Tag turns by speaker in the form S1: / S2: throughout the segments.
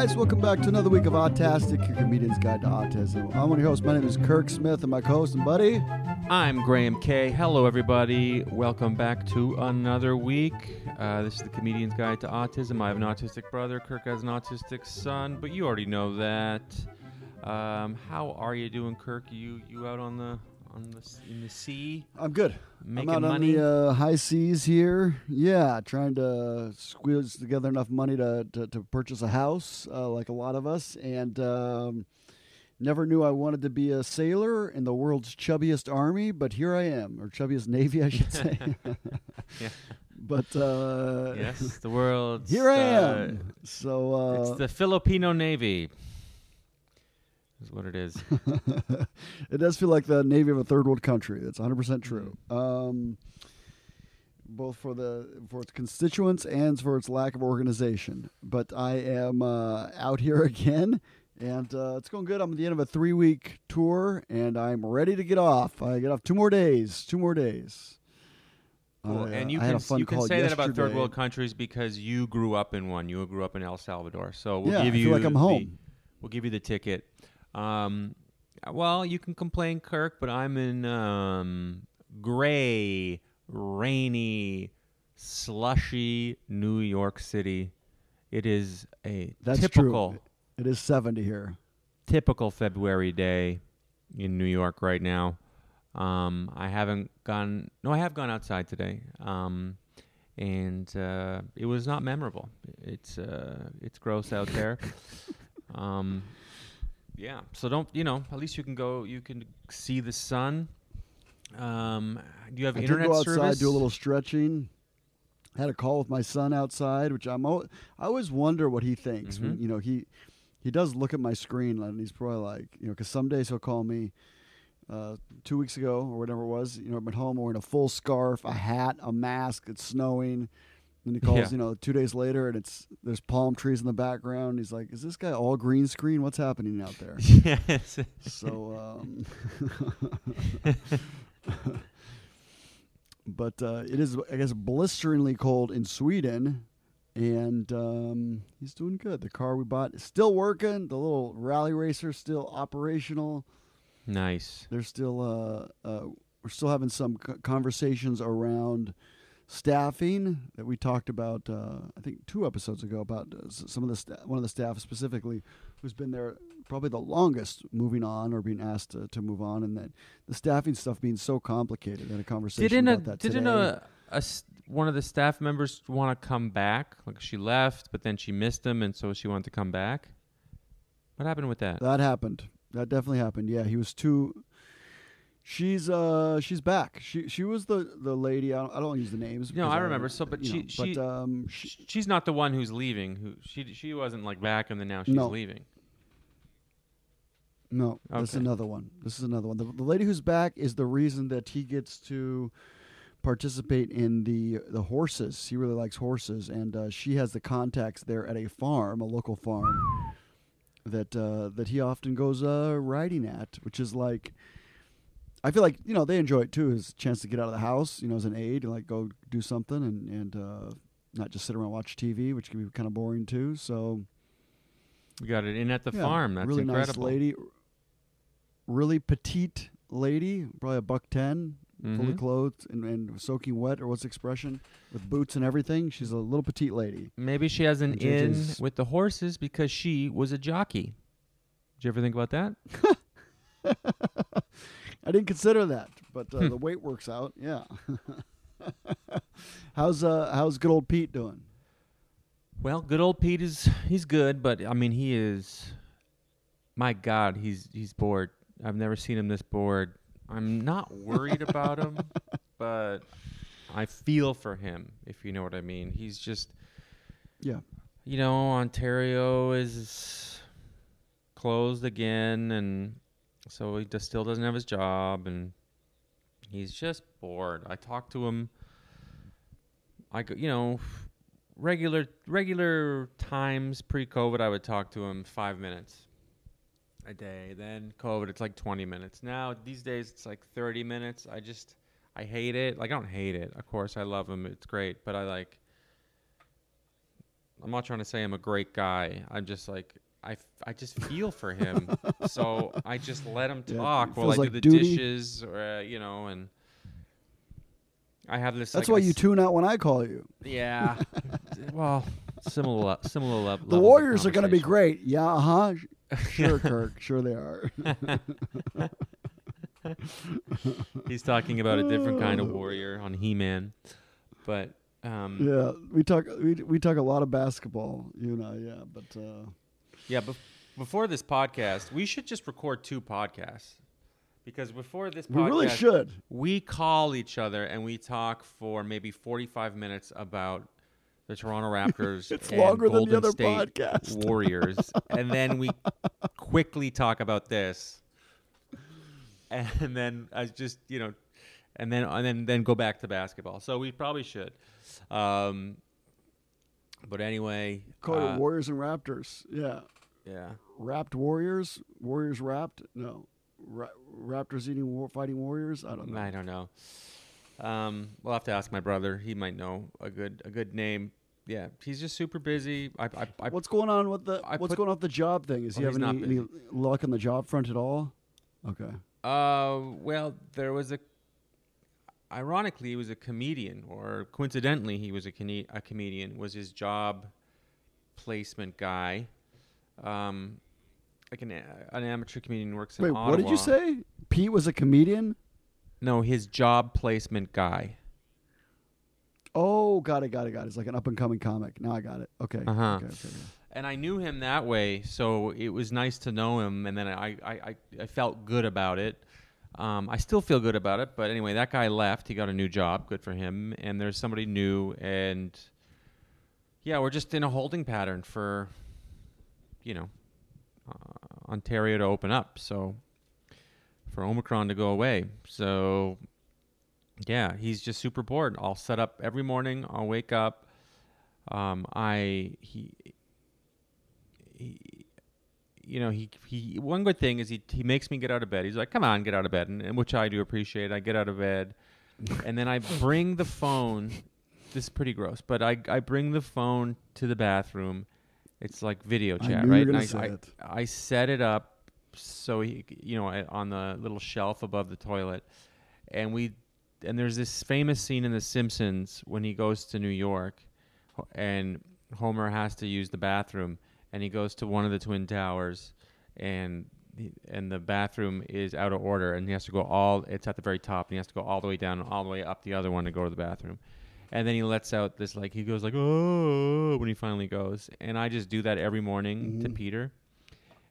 S1: guys, welcome back to another week of Autastic, your comedian's guide to autism. I'm one of your hosts. My name is Kirk Smith, and my co-host and buddy.
S2: I'm Graham Kay. Hello, everybody. Welcome back to another week. Uh, this is the Comedian's Guide to Autism. I have an autistic brother. Kirk has an autistic son, but you already know that. Um, how are you doing, Kirk? You you out on the on the in the sea
S1: I'm good.
S2: making
S1: I'm out
S2: money?
S1: on the uh, high seas here. Yeah, trying to squeeze together enough money to to, to purchase a house, uh, like a lot of us, and um, never knew I wanted to be a sailor in the world's chubbiest army, but here I am, or chubbiest navy, I should say.
S2: Yeah.
S1: But uh,
S2: yes, the world.
S1: here I am. So uh,
S2: it's the Filipino Navy. Is what it is.
S1: it does feel like the navy of a third world country. That's 100 percent true. Um, both for the for its constituents and for its lack of organization. But I am uh, out here again, and uh, it's going good. I'm at the end of a three week tour, and I'm ready to get off. I get off two more days. Two more days.
S2: Cool.
S1: I,
S2: and you can you can say that about third world countries because you grew up in one. You grew up in El Salvador, so we'll
S1: Yeah,
S2: give
S1: I
S2: you
S1: like I'm
S2: the-
S1: home.
S2: we'll give you the ticket. Um, well, you can complain, Kirk, but I'm in um, gray, rainy, slushy New York City. It is a
S1: That's
S2: typical
S1: true. It is 70 here.
S2: typical February day in New York right now. Um, I haven't gone. No, I have gone outside today, um, and uh, it was not memorable. It's uh, it's gross out there. um, yeah. So don't you know? At least you can go. You can see the sun. Um, do you have
S1: I
S2: internet
S1: did go outside,
S2: service?
S1: do a little stretching. Had a call with my son outside, which I'm. al- I always wonder what he thinks. When,
S2: Mhm.
S1: you know, he he does look at my screen, and he's probably like, you know, because some days he'll call me. Uh, two weeks ago or whatever it was, you know, I'm at home wearing a full scarf, a hat, a mask. It's snowing. And he calls,
S2: Yeah.
S1: you know, two days later, and it's there's palm trees in the background. He's like, "Is this guy all green screen? What's happening out there?"
S2: yes.
S1: So, um, but uh, it is, I guess, blisteringly cold in Sweden, and um, he's doing good. The car we bought is still working. The little rally racer still operational.
S2: nice.
S1: They're still, uh, uh, we're still having some c- conversations around staffing that we talked about. Uh, I think two episodes ago about uh, some of the sta- one of the staff specifically who's been there probably the longest moving on or being asked to, to move on, and that the staffing stuff being so complicated. And a conversation
S2: Didn't a,
S1: that
S2: didn't
S1: today.
S2: a, a one of the staff members want to come back? Like she left, but then she missed him, and so she wanted to come back. What happened with that?
S1: That happened. That definitely happened. Yeah, he was too. She's uh she's back. She she was the the lady. I don't, I don't use the names.
S2: No, I remember. So, but she-
S1: know,
S2: she-
S1: but um she,
S2: She's not the one who's leaving. Who she she wasn't like back, and then now she's
S1: No.
S2: leaving.
S1: no, this is another one. This is another one. The, the lady who's back is the reason that he gets to participate in the the horses. He really likes horses, and uh, she has the contacts there at a farm, a local farm, that uh, that he often goes uh, riding at, which is like. I feel like you know they enjoy it too. Is a chance to get out of the house, you know, as an aide and like go do something and and uh, not just sit around and watch TV, which can be kind of boring too. So
S2: We got it in at the
S1: yeah,
S2: farm. That's
S1: really
S2: incredible.
S1: nice lady, really petite lady, probably a buck 10 fully
S2: Mhm.
S1: clothed and, and soaking wet, or what's the expression, with boots and everything. She's a little petite lady.
S2: Maybe she has an in with the horses because she was a jockey. Did you ever think about that?
S1: I didn't consider that, but uh,
S2: Hmm.
S1: the weight works out. Yeah. how's uh how's good old Pete doing?
S2: Well, good old Pete is he's good, but I mean he is my god, he's he's bored. I've never seen him this bored. I'm not worried about him, but I feel for him if you know what I mean. He's just
S1: Yeah.
S2: you know, Ontario is closed again and so he just still doesn't have his job and he's just bored. I talked to him I go, you know, regular regular times pre-COVID, I would talk to him five minutes a day. Then COVID, it's like 20 minutes. Now these days, it's like 30 minutes. I just I hate it. Like I don't hate it. Of course, I love him. It's great, but I like I'm not trying to say I'm a great guy. I'm just like I, I just feel for him. so I just let him talk
S1: it
S2: while I
S1: feels
S2: do
S1: like
S2: the
S1: duty.
S2: dishes, or uh, you know, and I have this.
S1: That's
S2: like,
S1: why you
S2: s-
S1: tune out when I call you.
S2: Yeah. well, similar, similar le- levels.
S1: The Warriors are going to be great. Yeah, uh huh. Sure, Kirk. Sure, they are.
S2: He's talking about a different kind of warrior on He-Man, but um,
S1: yeah, we talk. We, we talk a lot of basketball. You and I. Yeah, but uh,
S2: Yeah, bef- before this podcast, we should just record two podcasts. Because before this podcast,
S1: we really should.
S2: we call each other and we talk for maybe 45 minutes about the Toronto Raptors
S1: It's
S2: and
S1: longer than the
S2: Golden
S1: other
S2: State
S1: podcast.
S2: Warriors. and then we quickly talk about this. And then I just, you know, and then and then then go back to basketball. So we probably should. Um, but anyway,
S1: Call it
S2: uh,
S1: Warriors and Raptors. Yeah,
S2: yeah.
S1: wrapped Warriors. Warriors wrapped. No, Ra- Raptors eating war- fighting Warriors. I don't know.
S2: I don't know. Um, we'll have to ask my brother. He might know a good a good name. Yeah, he's just super busy. I I, I
S1: What's going on with the
S2: I
S1: What's
S2: put-
S1: going on with the job thing? Is he
S2: Oh,
S1: having any, any luck on the job front at all? Okay.
S2: uh well, there was a. Ironically, he was a comedian, or coincidentally, he was a, a comedian. Was his job placement guy, um, like an an amateur comedian works in
S1: Wait,
S2: Ottawa.
S1: what did you say? Pete was a comedian.
S2: No, his job placement guy.
S1: Oh, got it, got it, got it. It's like an up and coming comic. Now I got it. Okay.
S2: Uh-huh.
S1: Okay, okay, okay.
S2: and I knew him that way, so it was nice to know him. And then I, I, I, I felt good about it. Um, I still feel good about it, but anyway, that guy left. He got a new job. Good for him. And there's somebody new, and yeah, we're just in a holding pattern for, you know, uh, Ontario to open up. So for Omicron to go away. So yeah, he's just super bored. I'll set up every morning. I'll wake up. Um, I he, he you know he he one good thing is he he makes me get out of bed. He's like, "Come on, get out of bed," and, and which I do appreciate. I get out of bed, and then I bring the phone. This is pretty gross, but I I bring the phone to the bathroom. It's like video chat, right? And I, I,
S1: it.
S2: I set it up so he you know on the little shelf above the toilet, and we and there's this famous scene in The Simpsons when he goes to New York, and Homer has to use the bathroom, and he goes to one of the twin towers, and he- and the bathroom is out of order, and he has to go all. It's at the very top, and he has to go all the way down, and all the way up the other one to go to the bathroom. And then he lets out this like he goes like oh when he finally goes, and I just do that every morning to
S1: Mhm.
S2: Peter,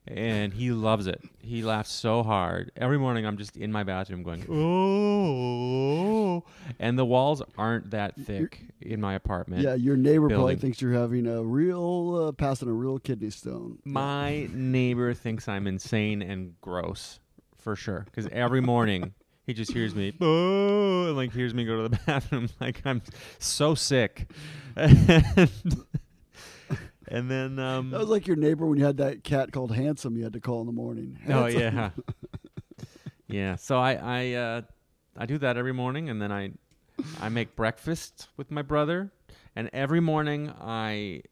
S2: and he loves it. He laughs so hard every morning. I'm just in my bathroom going oh, and the walls aren't that thick in my apartment.
S1: Yeah, your neighbor probably thinks you're having a real uh, passing a real kidney stone.
S2: My neighbor thinks I'm insane and gross for sure because every morning he just hears me oh, and like hears me go to the bathroom like I'm so sick. and, and then um,
S1: That was like your neighbor when you had that cat called Handsome. You had to call in the morning.
S2: Oh
S1: Handsome.
S2: yeah, yeah. So I I uh, I do that every morning, and then I I make breakfast with my brother, and every morning I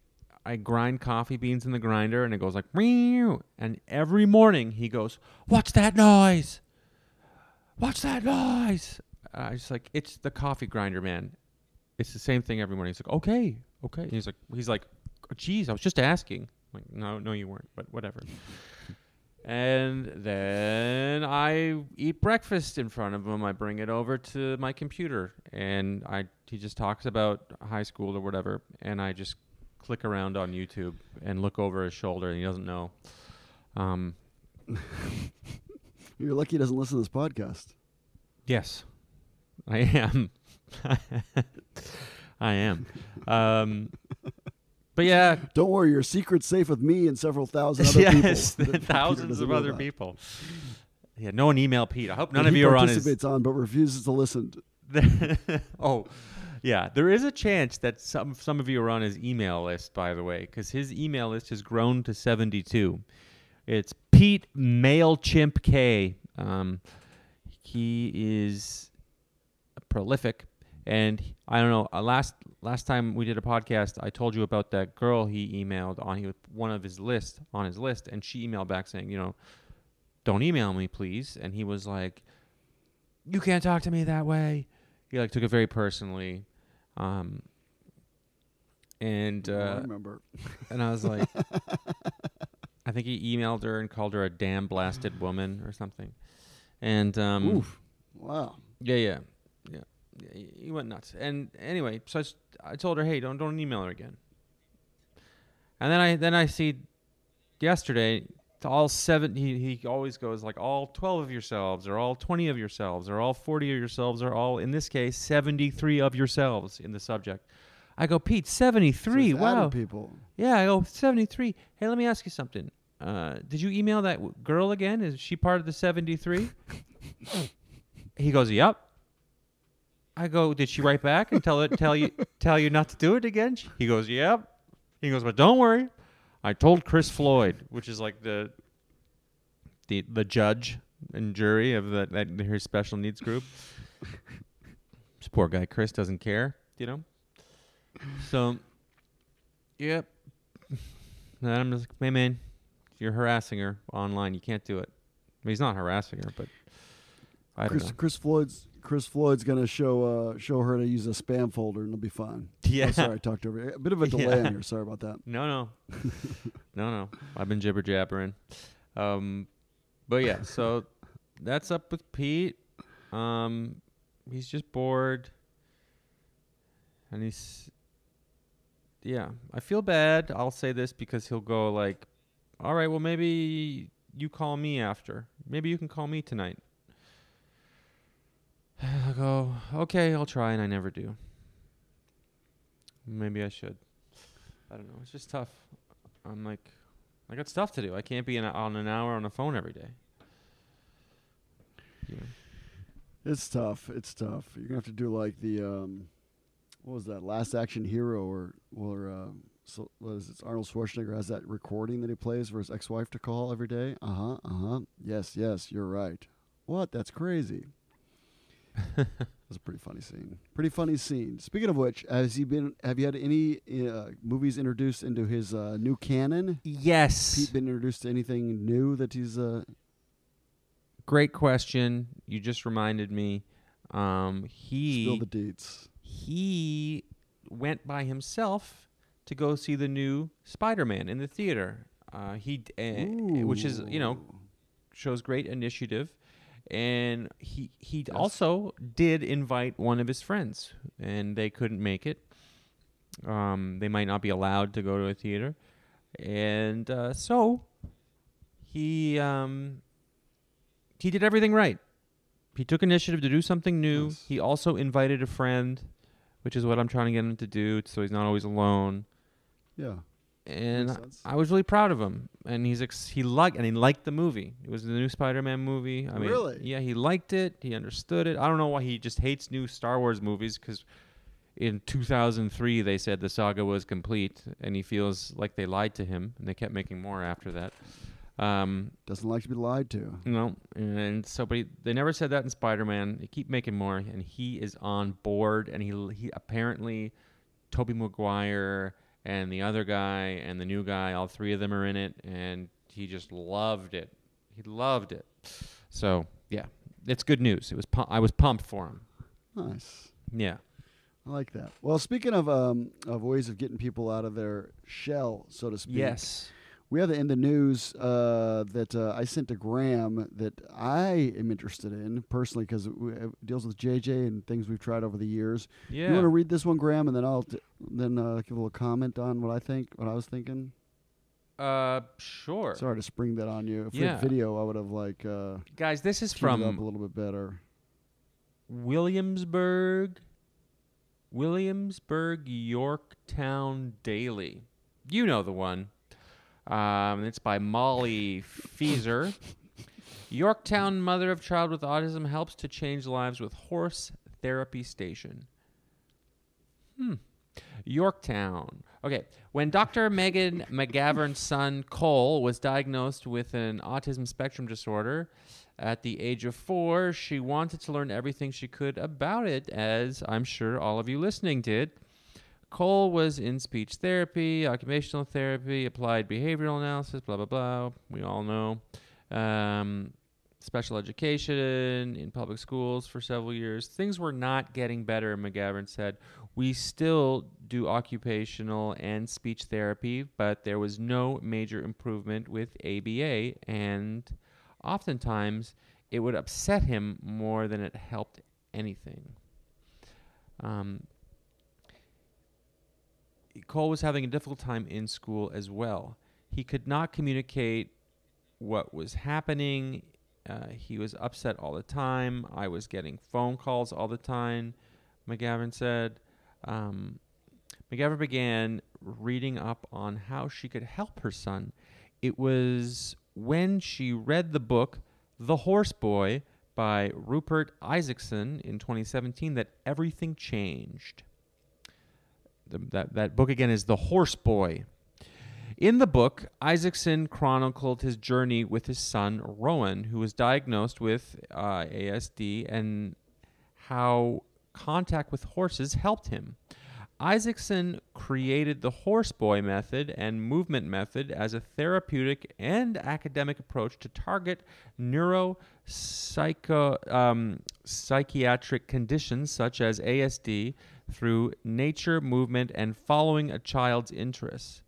S2: I grind coffee beans in the grinder, and it goes like meow. And every morning he goes, "What's that noise? What's that noise?" I was like, "It's the coffee grinder, man." It's the same thing every morning. He's like, "Okay, okay." And he's like, he's like, "Geez, I was just asking." I'm like, no, no, you weren't, but whatever. And then I eat breakfast in front of him. I bring it over to my computer, and I he just talks about high school or whatever, and I just click around on YouTube and look over his shoulder, and he doesn't know. Um,
S1: You're lucky he doesn't listen to this podcast.
S2: yes, I am. I am. Um, but yeah,
S1: Don't worry, your secret's safe with me and several thousand other
S2: yes,
S1: people.
S2: thousands of other people. Yeah, no one email Pete. I hope none
S1: That
S2: of you are on his.
S1: participates on, but refuses to listen.
S2: oh, yeah. There is a chance that some some of you are on his email list, by the way, because his email list has grown to seventy two. It's Pete Mailchimp K. Um, he is prolific, And I don't know. Uh, last last time we did a podcast, I told you about that girl he emailed on he one of his list on his list, and she emailed back saying, you know, don't email me, please. And he was like, you can't talk to me that way. He like took it very personally. Um, and
S1: Oh, I
S2: uh,
S1: remember.
S2: and I was like, I think he emailed her and called her a damn blasted woman or something. And um,
S1: Oof. Wow.
S2: yeah, yeah, yeah, yeah, he- went nuts. And anyway, so I, s- I told her, hey, don't don't email her again. And then I then I see yesterday to all seven. He he always goes like all twelve of yourselves, or all twenty of yourselves, or all forty of yourselves, or all in this case seventy three of yourselves in the subject. I go, Pete, seventy
S1: So
S2: three.
S1: he's adding
S2: wow.
S1: People.
S2: Yeah, I go 73. Hey, let me ask you something. Uh, did you email that w- girl again? Is she part of the 73? he goes, "Yep." I go, "Did she write back and tell it tell you tell you not to do it again?" She- He goes, "Yep." He goes, "But don't worry. I told Chris Floyd, which is like the the the judge and jury of the, that her special needs group. this poor guy Chris doesn't care, you know. So, yep. And I'm just like, hey man, you're harassing her online. You can't do it. I mean, he's not harassing her, but I don't
S1: Chris,
S2: know.
S1: Chris Floyd's Chris Floyd's gonna show uh, show her to use a spam folder and it'll be fine.
S2: Yeah.
S1: Oh, sorry, I talked over. A bit of a delay
S2: Yeah.
S1: on here. Sorry about that.
S2: No, no, no, no. I've been jibber jabbering. Um, but yeah, so that's up with Pete. Um, he's just bored, and he's yeah. I feel bad. I'll say this because he'll go like, "All right, well maybe you call me after. Maybe you can call me tonight." I go, "Okay, I'll try," and I never do. Maybe I should. I don't know. It's just tough. I'm like, I got stuff to do. I can't be on an hour on the phone every day. Yeah.
S1: It's tough. It's tough. You're gonna have to do like the um, what was that? Last Action Hero or or uh, so what is it? Arnold Schwarzenegger has that recording that he plays for his ex-wife to call every day. Uh huh. Uh huh. Yes. Yes. You're right. What? That's crazy. That's a pretty funny scene. Pretty funny scene. Speaking of which, has he been? Have you had any uh, movies introduced into his uh, new canon?
S2: Yes.
S1: Pete been introduced to anything new that he's uh,
S2: Great question. You just reminded me. Um,
S1: spill
S2: he
S1: the deets?
S2: he went by himself to go see the new Spider-Man in the theater. Uh, he uh, which is you know shows great initiative and he he
S1: Yes.
S2: also did invite one of his friends and they couldn't make it um, they might not be allowed to go to a theater and uh, so he um, he did everything right he took initiative to do something new
S1: Nice.
S2: he also invited a friend which is what i'm trying to get him to do so he's not always alone
S1: yeah.
S2: and I was really proud of him, and he's ex- he liked and he liked the movie. It was the new Spider-Man movie. I mean,
S1: Really?
S2: yeah, he liked it. He understood it. I don't know why he just hates new Star Wars movies because in 2003 they said the saga was complete, and he feels like they lied to him, and they kept making more after that. Um,
S1: Doesn't like to be lied to.
S2: you know, and so but he, they never said that in Spider-Man. They keep making more, and he is on board. And he he apparently, Tobey Maguire and the other guy and the new guy, all three of them are in it, and he just loved it. He loved it. So yeah, it's good news. It was pu- I was pumped for him.
S1: Nice.
S2: Yeah.
S1: I like that. Well, speaking of um, of ways of getting people out of their shell, so to speak.
S2: Yes.
S1: We have the in the news uh, that uh, I sent to Graham that I am interested in personally because it w- it deals with JJ and things we've tried over the years.
S2: Yeah.
S1: You want to read this one, Graham, and then I'll t- then uh, give a little comment on what I think, what I was thinking.
S2: uh, sure.
S1: Sorry to spring that on you. If we
S2: Yeah.
S1: had video, I would have like uh,
S2: Guys, this is
S1: it up a
S2: from
S1: little bit better.
S2: Williamsburg, Williamsburg, Yorktown Daily. You know the one. Um, it's by Molly Feezer. Yorktown mother of child with autism helps to change lives with horse therapy station. Hmm. Yorktown. Okay. When Dr. Megan McGavern's son Cole was diagnosed with an autism spectrum disorder, At the age of four, she wanted to learn everything she could about it, as I'm sure all of you listening did. Cole was in speech therapy, occupational therapy, applied behavioral analysis, blah, blah, blah. We all know. Um, special education in public schools for several years. Things were not getting better, McGavern said. We still do occupational and speech therapy, but there was no major improvement with ABA, and oftentimes it would upset him more than it helped anything. Um, Cole was having a difficult time in school as well. He could not communicate what was happening. Uh, he was upset all the time. I was getting phone calls all the time, McGavin said. Um, McGavern began reading up on how she could help her son. It was when she read the book The Horse Boy by Rupert Isaacson in 2017 that everything changed. That, that book again is The Horse Boy. In the book, Isaacson chronicled his journey with his son, Rowan, who was diagnosed with uh, ASD, and how contact with horses helped him. Isaacson created the horse boy method and movement method as a therapeutic and academic approach to target neuropsychiatric um, conditions such as ASD through nature, movement, and following a child's interests.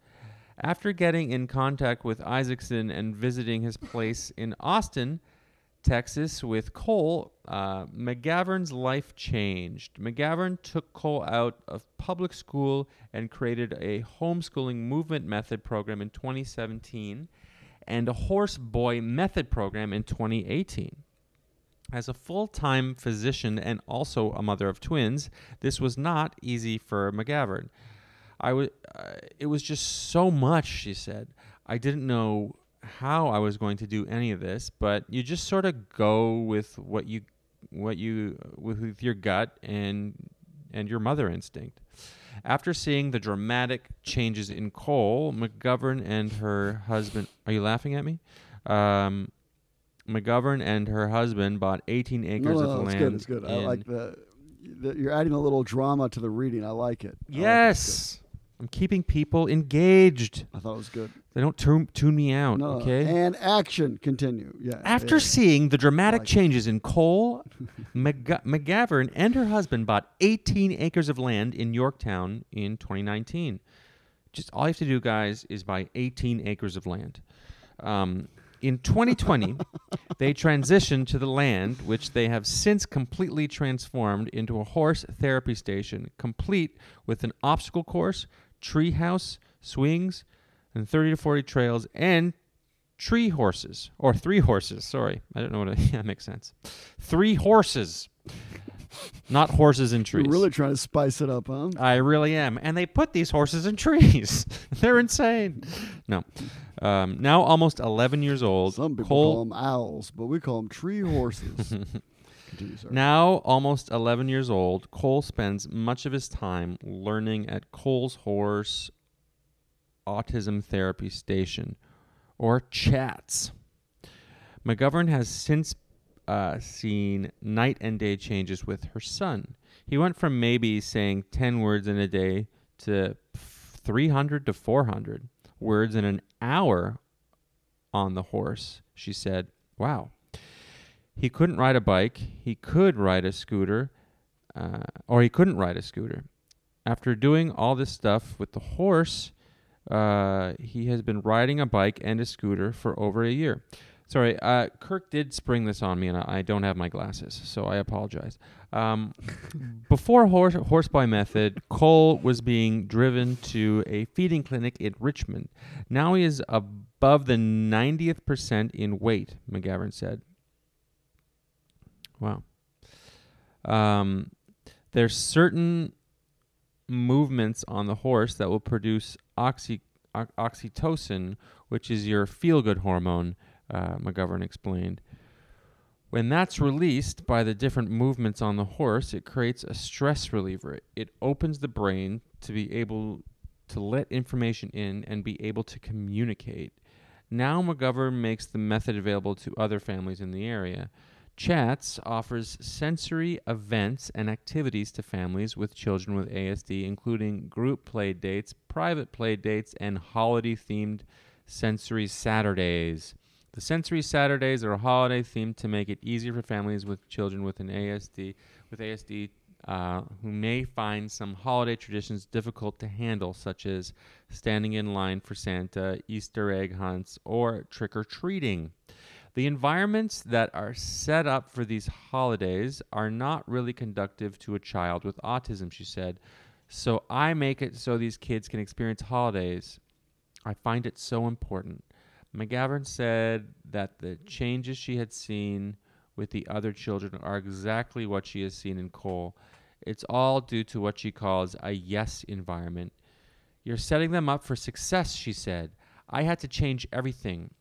S2: After getting in contact with Isaacson and visiting his place in Austin, Texas with Cole, uh, McGavern's life changed. McGavern took Cole out of public school and created a homeschooling movement method program in 2017 and a horse boy method program in 2018. As a full time physician and also a mother of twins, this was not easy for McGavern. I was, uh, it was just so much, she said. I didn't know how I was going to do any of this, but you just sort of go with what you what you with, with your gut and and your mother instinct. After seeing the dramatic changes in Cole, McGovern and her husband are you laughing at me? Um, McGovern and her husband bought 18 acres
S1: no, no,
S2: of land.
S1: It's good. It's good. I like the, the. You're adding a little drama to the reading. I like it. I like it.
S2: Yes. I'm keeping people engaged.
S1: I thought it was good.
S2: They don't tune, tune me out,
S1: No,
S2: okay?
S1: And action. Continue. Yeah.
S2: After
S1: yeah.
S2: seeing the dramatic
S1: like it.
S2: changes in Cole, McG- McGavern and her husband bought 18 acres of land in Yorktown in 2019. Just all you have to do, guys, is buy 18 acres of land. Um, in 2020, they transitioned to the land, which they have since completely transformed into a horse therapy station, complete with an obstacle course, tree house, swings, and 30 to 40 trails, and tree horses, or three horses. Sorry, I don't know what I, that makes sense. Three horses, not horses and trees.
S1: You're really trying to spice it up, huh?
S2: I really am. And they put these horses in trees. They're insane. No. Um, now almost 11 years old.
S1: Some people
S2: Cole,
S1: call them owls, but we call them tree horses. Continue.
S2: Now almost 11 years old, Cole spends much of his time learning at Cole's Horse Autism Therapy Station, or CHATS. McGovern has since uh, seen night and day changes with her son. He went from maybe saying 10 words in a day to 300 to 400 words in an hour on the horse, she said. Wow. He couldn't ride a bike. He could ride a scooter, uh, or he couldn't ride a scooter. After doing all this stuff with the horse, uh, he has been riding a bike and a scooter for over a year. Sorry, uh, Kirk did spring this on me, and I, I don't have my glasses, so I apologize. Um, before horse horseboy method, Cole was being driven to a feeding clinic in Richmond. Now he is above the 90th percent in weight, McGavern said. Wow. Um, there's certain movements on the horse that will produce oxy, o- oxytocin, which is your feel good hormone, uh, McGovern explained. When that's released by the different movements on the horse, it creates a stress reliever. It opens the brain to be able to let information in and be able to communicate. Now McGovern makes the method available to other families in the area. Chats offers sensory events and activities to families with children with ASD, including group play dates, private play dates, and holiday themed sensory Saturdays. The sensory Saturdays are a holiday themed to make it easier for families with children with an ASD with ASD uh, who may find some holiday traditions difficult to handle, such as standing in line for Santa, Easter egg hunts, or trick or treating. The environments that are set up for these holidays are not really conductive to a child with autism, she said. So I make it so these kids can experience holidays. I find it so important. McGavern said that the changes she had seen with the other children are exactly what she has seen in Cole. It's all due to what she calls a yes environment. You're setting them up for success, she said. I had to change everything.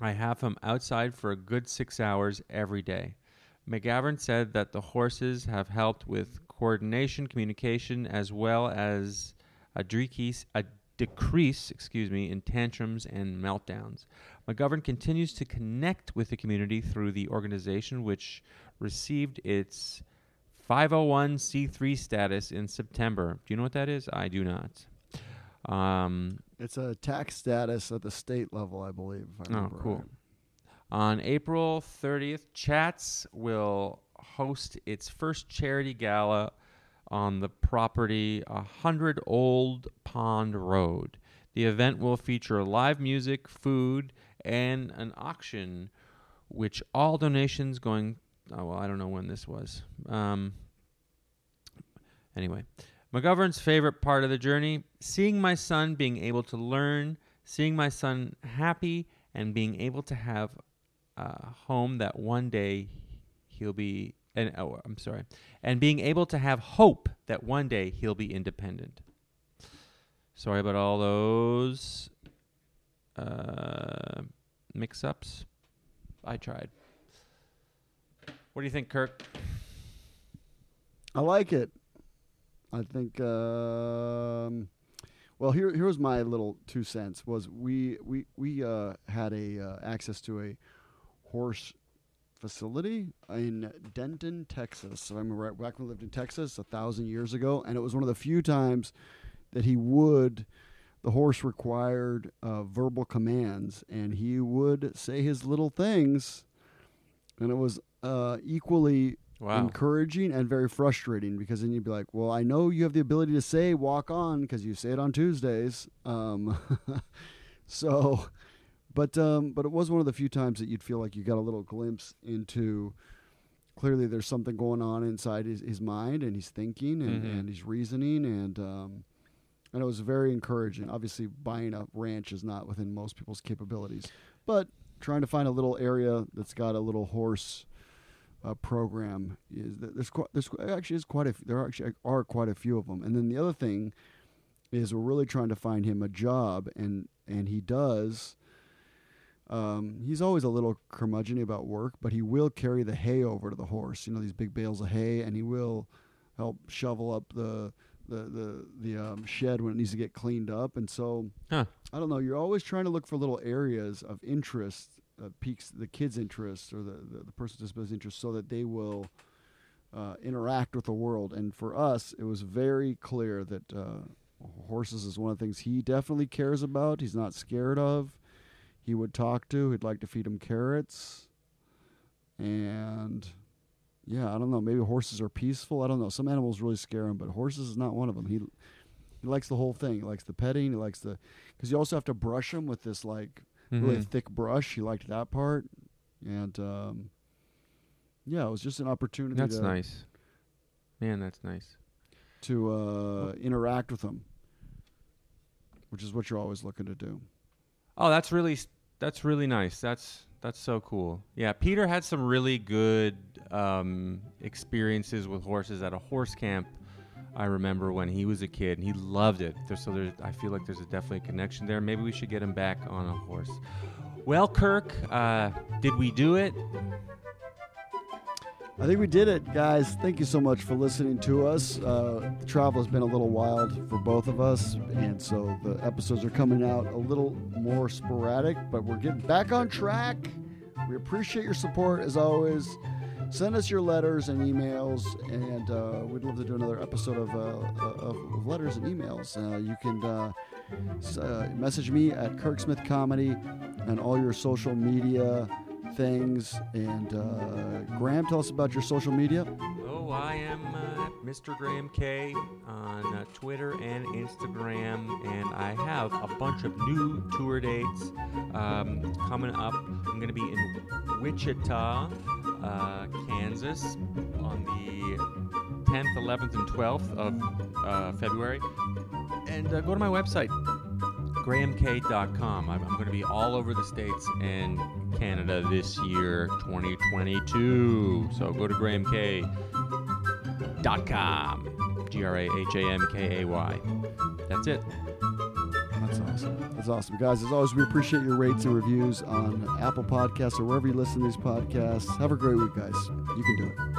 S2: I have him outside for a good six hours every day. McGavern said that the horses have helped with coordination, communication, as well as a decrease, a decrease, excuse me, in tantrums and meltdowns. McGovern continues to connect with the community through the organization, which received its 501c3 status in September. Do you know what that is? I do not. Um,
S1: It's a tax status at the state level, I believe. If I
S2: Oh,
S1: remember
S2: cool.
S1: right.
S2: On April 30th, Chats will host its first charity gala on the property 100 Old Pond Road. The event will feature live music, food, and an auction, which all donations going. Oh, well, I don't know when this was. Um, anyway, McGovern's favorite part of the journey seeing my son being able to learn, seeing my son happy, and being able to have a home that one day he'll be and oh, I'm sorry, and being able to have hope that one day he'll be independent. Sorry about all those uh, mix-ups. I tried. What do you think, Kirk?
S1: I like it. I think. Um, well, here here was my little two cents. Was we we we uh, had a uh, access to a horse facility in Denton, Texas. So I remember right back when we lived in Texas a thousand years ago, and it was one of the few times that he would. The horse required uh, verbal commands, and he would say his little things, and it was uh, equally
S2: Wow.
S1: encouraging and very frustrating because then you'd be like, "Well, I know you have the ability to say walk on because you say it on Tuesdays." Um, so, but um, but it was one of the few times that you'd feel like you got a little glimpse into. Clearly, there's something going on inside his, his mind, and he's thinking and,
S2: Mhm.
S1: and he's reasoning, and um, and it was very encouraging. Obviously, buying a ranch is not within most people's capabilities, but trying to find a little area that's got a little horse uh, program is that there's quite, there's actually is quite a f- there are actually are quite a few of them. And then the other thing is we're really trying to find him a job, and and he does. Um, he's always a little curmudgeon about work, but he will carry the hay over to the horse. You know these big bales of hay, and he will help shovel up the the the the um, shed when it needs to get cleaned up. And so
S2: Huh.
S1: I don't know. You're always trying to look for little areas of interest that piques the kid's interest or the, the, the person's disability's interest so that they will uh, interact with the world. And for us, it was very clear that uh, horses is one of the things he definitely cares about. He's not scared of. He would talk to. He'd like to feed him carrots. And yeah, I don't know. Maybe horses are peaceful. I don't know. Some animals really scare him, but horses is not one of them. He he likes the whole thing. He likes the petting. He likes the because you also have to brush him with this like really
S2: Mhm.
S1: thick brush. He liked that part, and um, yeah, it was just an opportunity
S2: That's
S1: to
S2: nice. Man, that's nice.
S1: to uh, interact with him, which is what you're always looking to do.
S2: Oh, that's really s- that's really nice. That's that's so cool. Yeah, Peter had some really good um, experiences with horses at a horse camp. I remember when he was a kid, and he loved it. So there's, I feel like there's a definitely a connection there. Maybe we should get him back on a horse. Well, Kirk, uh, did we do it?
S1: I think we did it, guys. Thank you so much for listening to us. Uh, travel has been a little wild for both of us, and so the episodes are coming out a little more sporadic, but we're getting back on track. We appreciate your support as always. Send us your letters and emails, and uh, we'd love to do another episode of, uh, of, letters and emails. Uh, you can uh, uh, message me at Kirk Smith Comedy and all your social media things. And uh, Graham, tell us about your social media.
S2: Oh, I am uh, Mr. Graham Kay on uh, Twitter and Instagram, and I have a bunch of new tour dates um, coming up. I'm going to be in Wichita, uh, Kansas on the 10th, 11th, and 12th of uh, February. And uh, go to my website, grahamkay.com. I'm, I'm going to be all over the States and Canada this year, 2022. So go to grahamkay.com. G R A H A M K A Y. That's it.
S1: That's awesome. That's awesome. Guys, as always, we appreciate your rates and reviews on Apple Podcasts or wherever you listen to these podcasts. Have a great week, guys. You can do it.